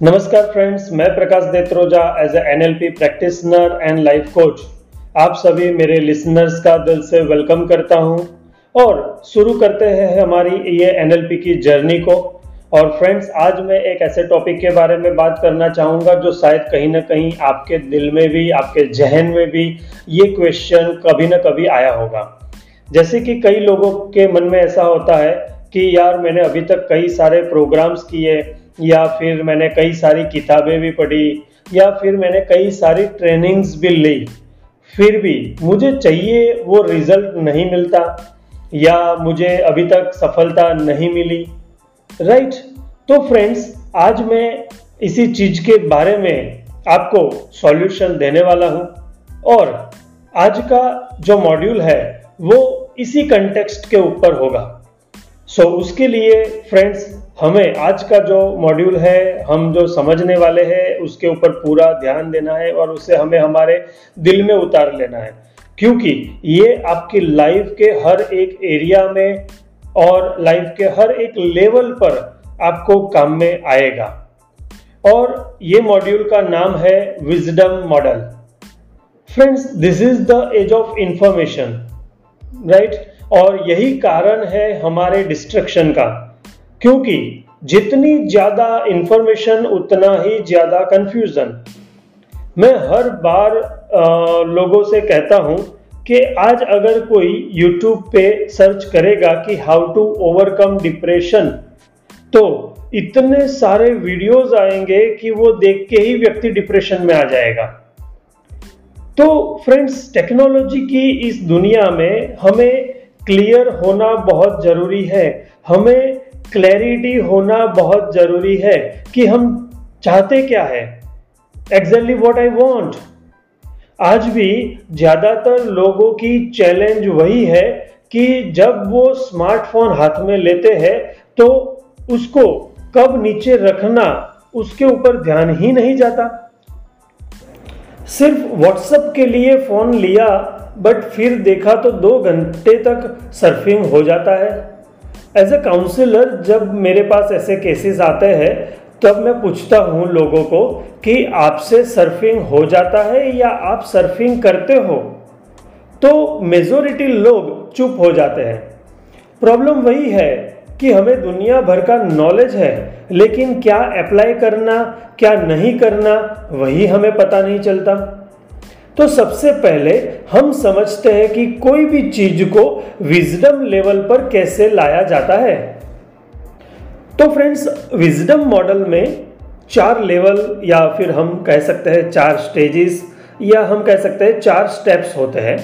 नमस्कार फ्रेंड्स, मैं Prakash Detroja as a NLP practitioner and life coach आप सभी मेरे लिसनर्स का दिल से वेलकम करता हूँ। और शुरू करते हैं हमारी ये एनएलपी की जर्नी को। और फ्रेंड्स आज मैं एक ऐसे टॉपिक के बारे में बात करना चाहूँगा जो शायद कहीं ना कहीं आपके दिल में भी, आपके जहन में भी ये क्वेश्चन कभी ना कभी आया होगा। जैसे कि कई लोगों के मन में ऐसा होता है कि यार मैंने अभी तक कई सारे प्रोग्राम्स किए, या फिर मैंने कई सारी किताबें भी पढ़ी, या फिर मैंने कई सारी ट्रेनिंग्स भी ली, फिर भी मुझे चाहिए वो रिज़ल्ट नहीं मिलता, या मुझे अभी तक सफलता नहीं मिली। राइट तो फ्रेंड्स आज मैं इसी चीज़ के बारे में आपको सॉल्यूशन देने वाला हूँ, और आज का जो मॉड्यूल है, वो इसी कंटेक्स्ट के ऊपर होगा। सो so, उसके लिए फ्रेंड्स हमें आज का जो मॉड्यूल है हम जो समझने वाले हैं उसके ऊपर पूरा ध्यान देना है और उसे हमें हमारे दिल में उतार लेना है। क्योंकि ये आपकी लाइफ के हर एक एरिया में और लाइफ के हर एक लेवल पर आपको काम में आएगा। और ये मॉड्यूल का नाम है wisdom model friends this is the age of information right और यही कारण है हमारे डिस्ट्रक्शन का। क्योंकि जितनी ज़्यादा इंफॉर्मेशन उतना ही ज़्यादा कंफ्यूजन मैं हर बार आ, लोगों से कहता हूँ कि आज अगर कोई YouTube पे सर्च करेगा कि हाउ टू ओवरकम डिप्रेशन तो इतने सारे वीडियोस आएँगे कि वो देख के ही व्यक्ति डिप्रेशन में आ जाएगा। तो फ्रेंड्स टेक्नोलॉजी की इस दुनिया में हमें क्लियर होना बहुत ज़रूरी है। हमें क्लैरिटी होना बहुत ज़रूरी है कि हम चाहते क्या है। एग्जैक्टली वॉट आई वॉन्ट आज भी ज़्यादातर लोगों की चैलेंज वही है कि जब वो स्मार्टफ़ोन हाथ में लेते हैं तो उसको कब नीचे रखना, उसके ऊपर ध्यान ही नहीं जाता। सिर्फ़ व्हाट्सएप के लिए फ़ोन लिया बट फिर देखा तो दो घंटे तक सर्फिंग हो जाता है। एज ए काउंसलर जब मेरे पास ऐसे केसेस आते हैं, तब मैं पूछता हूँ लोगों को कि आपसे सर्फिंग हो जाता है या आप सर्फिंग करते हो? तो मेजोरिटी लोग चुप हो जाते हैं। प्रॉब्लम वही है कि हमें दुनिया भर का नॉलेज है, लेकिन क्या अप्लाई करना, क्या नहीं करना, वही हमें पता नहीं चलता। तो सबसे पहले हम समझते हैं कि कोई भी चीज़ को विजडम लेवल पर कैसे लाया जाता है। तो फ्रेंड्स विजडम मॉडल में चार लेवल या फिर हम कह सकते हैं चार स्टेजेस या हम कह सकते हैं चार स्टेप्स होते हैं।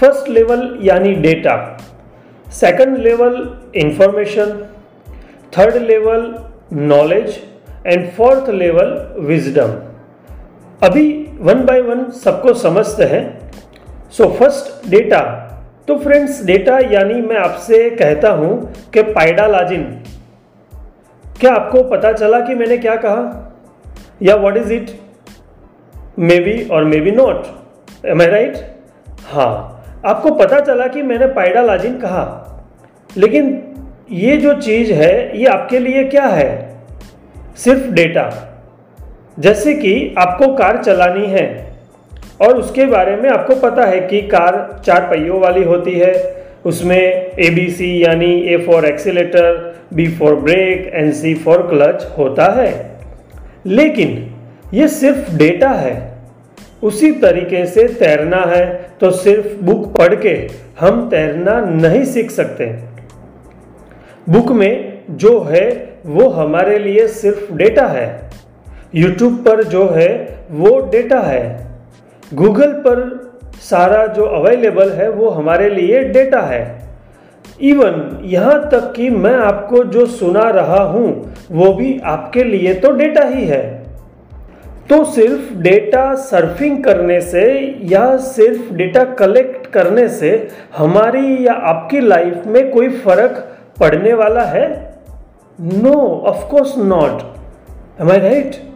फ़र्स्ट लेवल यानी data second level information third level knowledge and fourth level wisdom अभी वन बाय वन सबको समझते हैं। सो फ़र्स्ट डेटा तो फ्रेंड्स डेटा यानी मैं आपसे कहता हूँ कि पाइडालाजिन। क्या आपको पता चला कि मैंने क्या कहा? या what is it may be और may be not am I right हाँ। आपको पता चला कि मैंने पाइडालाजिन कहा। लेकिन ये जो चीज़ है, ये आपके लिए क्या है? सिर्फ़ डेटा जैसे कि आपको कार चलानी है और उसके बारे में आपको पता है कि कार चार पहियों वाली होती है। उसमें ए बी सी यानी A for accelerator B for brake and C for clutch होता है। लेकिन ये सिर्फ़ डेटा है। उसी तरीके से तैरना है तो सिर्फ़ बुक पढ़ के हम तैरना नहीं सीख सकते। बुक में जो है वो हमारे लिए सिर्फ़ डेटा है। यूट्यूब पर जो है, वो डेटा है। गूगल पर सारा जो अवेलेबल है, वो हमारे लिए डेटा है। इवन यहाँ तक कि मैं आपको जो सुना रहा हूँ, वो भी आपके लिए तो डेटा ही है। तो सिर्फ़ डेटा सर्फिंग करने से या सिर्फ़ डेटा कलेक्ट करने से हमारी या आपकी लाइफ में कोई फ़र्क पड़ने वाला है? No of course not am I right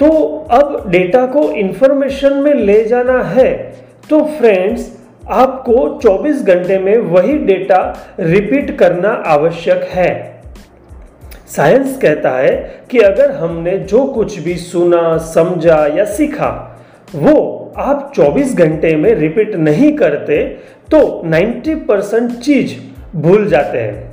तो अब डेटा को इंफॉर्मेशन में ले जाना है। तो फ्रेंड्स आपको 24 घंटे में वही डेटा रिपीट करना आवश्यक है। साइंस कहता है कि अगर हमने जो कुछ भी सुना, समझा या सीखा, वो आप 24 घंटे में रिपीट नहीं करते तो 90 परसेंट चीज़ भूल जाते हैं।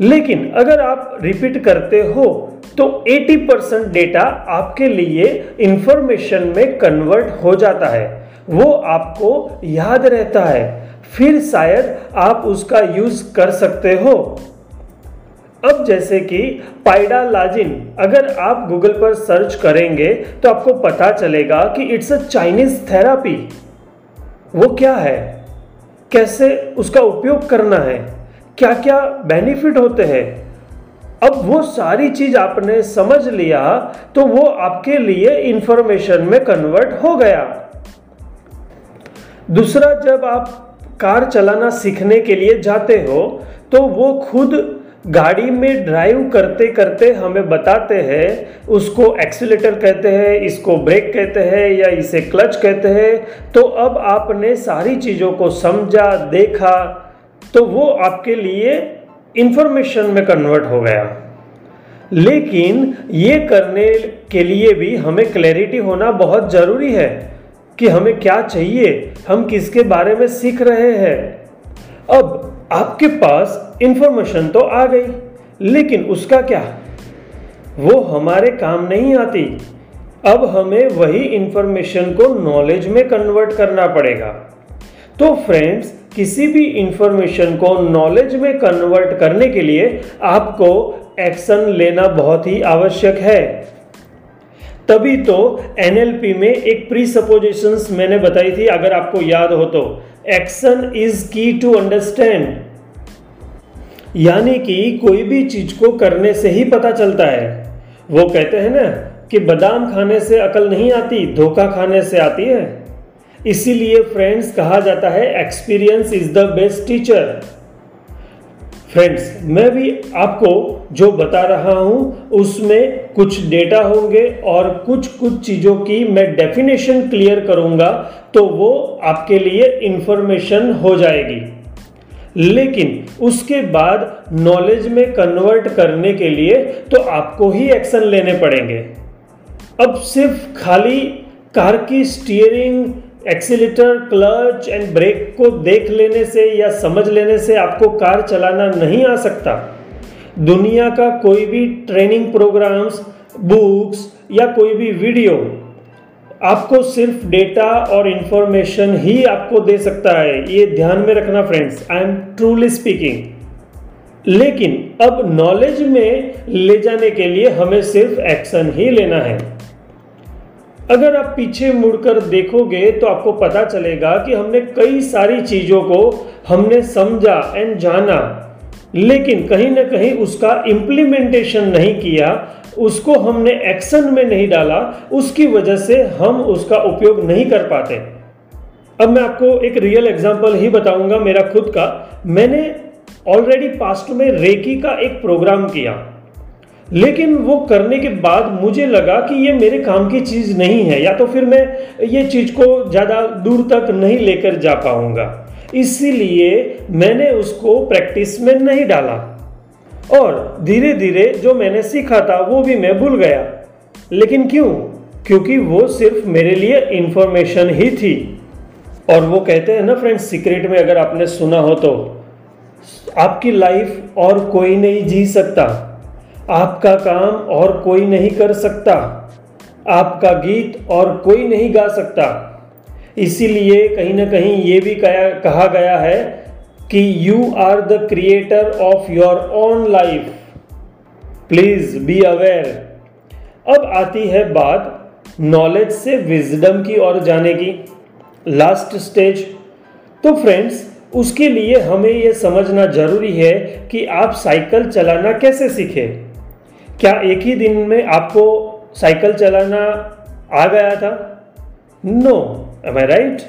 लेकिन अगर आप रिपीट करते हो तो 80 परसेंट डेटा आपके लिए इंफॉर्मेशन में कन्वर्ट हो जाता है। वो आपको याद रहता है। फिर शायद आप उसका यूज़ कर सकते हो। अब जैसे कि पाइडा पाइडालाजिन अगर आप गूगल पर सर्च करेंगे तो आपको पता चलेगा कि इट्स अ चाइनीज़ थेरापी वो क्या है? कैसे उसका उपयोग करना है? क्या क्या बेनिफिट होते हैं? अब वो सारी चीज़ आपने समझ लिया तो वो आपके लिए इंफॉर्मेशन में कन्वर्ट हो गया। दूसरा, जब आप कार चलाना सीखने के लिए जाते हो तो वो खुद गाड़ी में ड्राइव करते करते हमें बताते हैं, उसको एक्सीटर कहते हैं, इसको ब्रेक कहते हैं, या इसे क्लच कहते हैं। तो अब आपने सारी चीज़ों को समझा, देखा तो वो आपके लिए इंफॉर्मेशन में कन्वर्ट हो गया। लेकिन ये करने के लिए भी हमें क्लैरिटी होना बहुत ज़रूरी है कि हमें क्या चाहिए, हम किसके बारे में सीख रहे हैं। अब आपके पास इंफॉर्मेशन तो आ गई, लेकिन उसका क्या? वो हमारे काम नहीं आती। अब हमें वही इंफॉर्मेशन को नॉलेज में कन्वर्ट करना पड़ेगा। तो फ्रेंड्स किसी भी इंफॉर्मेशन को नॉलेज में कन्वर्ट करने के लिए आपको एक्शन लेना बहुत ही आवश्यक है। तभी तो एनएलपी में एक प्री सपोजिशंस मैंने बताई थी, अगर आपको याद हो तो। Action is key to understand यानी कि कोई भी चीज़ को करने से ही पता चलता है। वो कहते हैं ना कि बादाम खाने से अकल नहीं आती, धोखा खाने से आती है। इसीलिए फ्रेंड्स कहा जाता है experience is the best teacher friends मैं भी आपको जो बता रहा हूँ, उसमें कुछ डेटा होंगे और कुछ कुछ चीज़ों की मैं डेफिनेशन क्लियर करूँगा तो वो आपके लिए इंफॉर्मेशन हो जाएगी। लेकिन उसके बाद नॉलेज में कन्वर्ट करने के लिए तो आपको ही एक्शन लेने पड़ेंगे। अब सिर्फ़ खाली कार की steering accelerator clutch and brake को देख लेने से या समझ लेने से आपको कार चलाना नहीं आ सकता। दुनिया का कोई भी ट्रेनिंग प्रोग्राम्स बुक्स या कोई भी वीडियो आपको सिर्फ़ डेटा और इंफॉर्मेशन ही आपको दे सकता है। ये ध्यान में रखना friends I am truly speaking लेकिन अब नॉलेज में ले जाने के लिए हमें सिर्फ़ एक्शन ही लेना है। अगर आप पीछे मुड़कर देखोगे तो आपको पता चलेगा कि हमने कई सारी चीज़ों को हमने समझा एंड जाना। लेकिन कहीं ना कहीं उसका इम्प्लीमेंटेशन नहीं किया, उसको हमने एक्शन में नहीं डाला, उसकी वजह से हम उसका उपयोग नहीं कर पाते। अब मैं आपको एक रियल एग्जांपल ही बताऊँगा मेरा खुद का। मैंने ऑलरेडी पास्ट में रेकी का एक प्रोग्राम किया। लेकिन वो करने के बाद मुझे लगा कि ये मेरे काम की चीज़ नहीं है, या तो फिर मैं ये चीज़ को ज़्यादा दूर तक नहीं लेकर जा पाऊँगा। इसीलिए मैंने उसको प्रैक्टिस में नहीं डाला। और धीरे धीरे जो मैंने सीखा था, वो भी मैं भूल गया। लेकिन क्यों? क्योंकि वो सिर्फ़ मेरे लिए इंफॉर्मेशन ही थी। और वो कहते हैं ना फ्रेंड्स सीक्रेट में अगर आपने सुना हो तो आपकी लाइफ और कोई नहीं जी सकता। आपका काम और कोई नहीं कर सकता। आपका गीत और कोई नहीं गा सकता। इसीलिए कहीं ना कहीं ये भी कहा गया है कि you are the creator of your own life please be aware अब आती है बात नॉलेज से विजडम की ओर जाने की। लास्ट स्टेज तो फ्रेंड्स उसके लिए हमें यह समझना ज़रूरी है कि आप साइकिल चलाना कैसे सीखे। क्या एक ही दिन में आपको साइकिल चलाना आ गया था? No am I right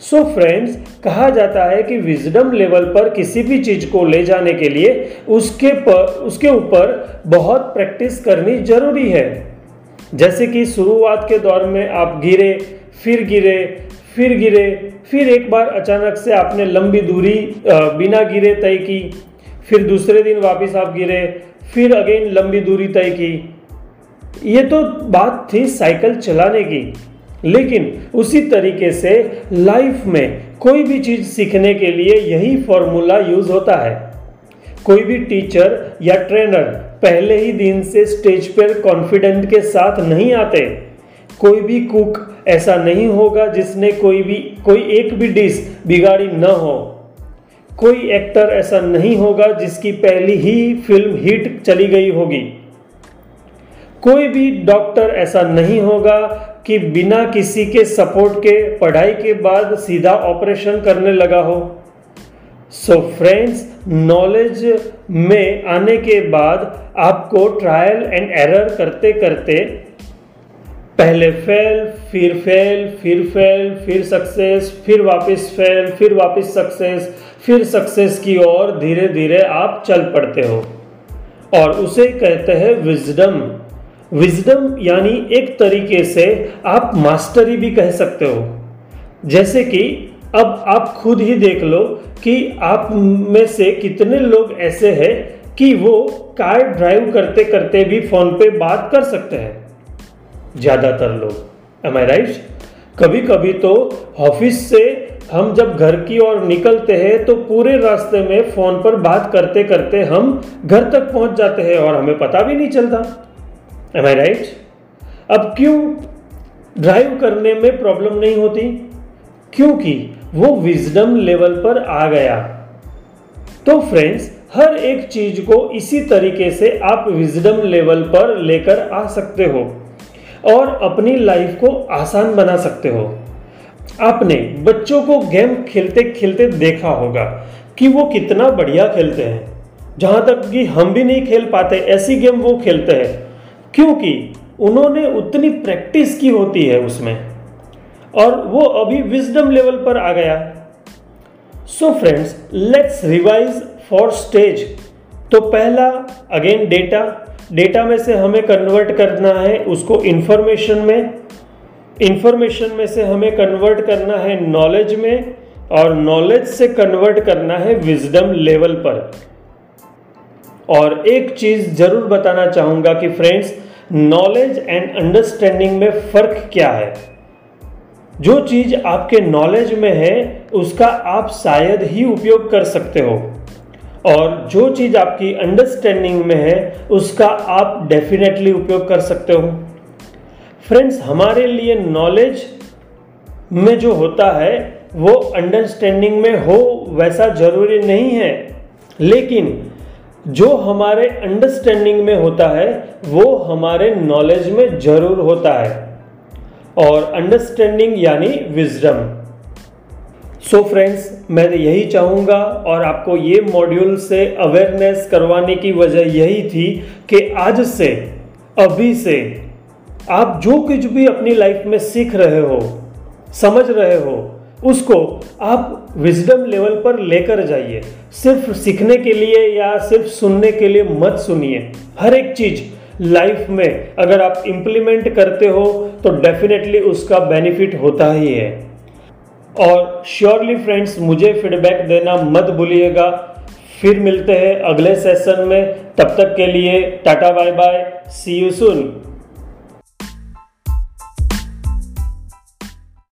so friends कहा जाता है कि विजडम लेवल पर किसी भी चीज़ को ले जाने के लिए उसके पर, उसके ऊपर बहुत प्रैक्टिस करनी ज़रूरी है। जैसे कि शुरुआत के दौर में आप गिरे, फिर गिरे फिर गिरे, फिर एक बार अचानक से आपने लंबी दूरी बिना गिरे तय की, फिर दूसरे दिन वापस आप गिरे फिर अगेन लंबी दूरी तय की। ये तो बात थी साइकिल चलाने की। लेकिन उसी तरीके से लाइफ में कोई भी चीज़ सीखने के लिए यही फॉर्मूला यूज़ होता है। कोई भी टीचर या ट्रेनर पहले ही दिन से स्टेज पर कॉन्फिडेंट के साथ नहीं आते। कोई भी कुक ऐसा नहीं होगा जिसने कोई भी, कोई एक भी डिश बिगाड़ी न हो। कोई एक्टर ऐसा नहीं होगा जिसकी पहली ही फ़िल्म हिट चली गई होगी। कोई भी डॉक्टर ऐसा नहीं होगा कि बिना किसी के सपोर्ट के, पढ़ाई के बाद सीधा ऑपरेशन करने लगा हो। सो फ्रेंड्स नॉलेज में आने के बाद आपको ट्रायल एंड एरर करते करते पहले फेल फिर फेल फिर फेल फिर सक्सेस फिर वापस फेल फिर वापस सक्सेस फिर सक्सेस की ओर धीरे धीरे आप चल पड़ते हो। और उसे कहते हैं विजडम विजडम यानी एक तरीके से आप मास्टरी भी कह सकते हो। जैसे कि अब आप खुद ही देख लो कि आप में से कितने लोग ऐसे हैं कि वो कार ड्राइव करते करते भी फ़ोन पे बात कर सकते हैं। ज़्यादातर लोग। एम आई राइट कभी कभी तो ऑफ़िस से हम जब घर की ओर निकलते हैं तो पूरे रास्ते में फ़ोन पर बात करते करते हम घर तक पहुँच जाते हैं और हमें पता भी नहीं चलता। एम आई राइट अब क्यों ड्राइव करने में प्रॉब्लम नहीं होती? क्योंकि वो विजडम लेवल पर आ गया। तो फ्रेंड्स हर एक चीज़ को इसी तरीके से आप विजडम लेवल पर लेकर आ सकते हो और अपनी लाइफ को आसान बना सकते हो। आपने बच्चों को गेम खेलते खेलते देखा होगा कि वो कितना बढ़िया खेलते हैं। जहाँ तक कि हम भी नहीं खेल पाते, ऐसी गेम वो खेलते हैं, क्योंकि उन्होंने उतनी प्रैक्टिस की होती है उसमें। और वो अभी विजडम लेवल पर आ गया। So friends let's revise four stage तो पहला अगेन डेटा डेटा में से हमें कन्वर्ट करना है उसको इंफॉर्मेशन में। इंफॉर्मेशन में से हमें कन्वर्ट करना है नॉलेज में और नॉलेज से कन्वर्ट करना है विजडम लेवल पर। और एक चीज़ ज़रूर बताना चाहूँगा कि फ्रेंड्स नॉलेज एंड अंडरस्टैंडिंग में फ़र्क क्या है? जो चीज़ आपके नॉलेज में है, उसका आप शायद ही उपयोग कर सकते हो। और जो चीज़ आपकी अंडरस्टैंडिंग में है, उसका आप डेफिनेटली उपयोग कर सकते हो। फ्रेंड्स हमारे लिए नॉलेज में जो होता है, वो अंडरस्टैंडिंग में हो वैसा ज़रूरी नहीं है। लेकिन जो हमारे अंडरस्टैंडिंग में होता है, वो हमारे नॉलेज में ज़रूर होता है। और अंडरस्टैंडिंग यानी विजडम सो फ्रेंड्स मैं यही चाहूँगा और आपको ये मॉड्यूल से अवेयरनेस करवाने की वजह यही थी कि आज से, अभी से आप जो कुछ भी अपनी लाइफ में सीख रहे हो, समझ रहे हो, उसको आप विजडम लेवल पर लेकर जाइए। सिर्फ़ सीखने के लिए या सिर्फ़ सुनने के लिए मत सुनिए। हर एक चीज़ लाइफ में अगर आप इंप्लीमेंट करते हो तो डेफिनेटली उसका बेनिफिट होता ही है। और श्योरली फ्रेंड्स मुझे फीडबैक देना मत भूलिएगा। फिर मिलते हैं अगले सेशन में। तब तक के लिए tata bye bye. See you soon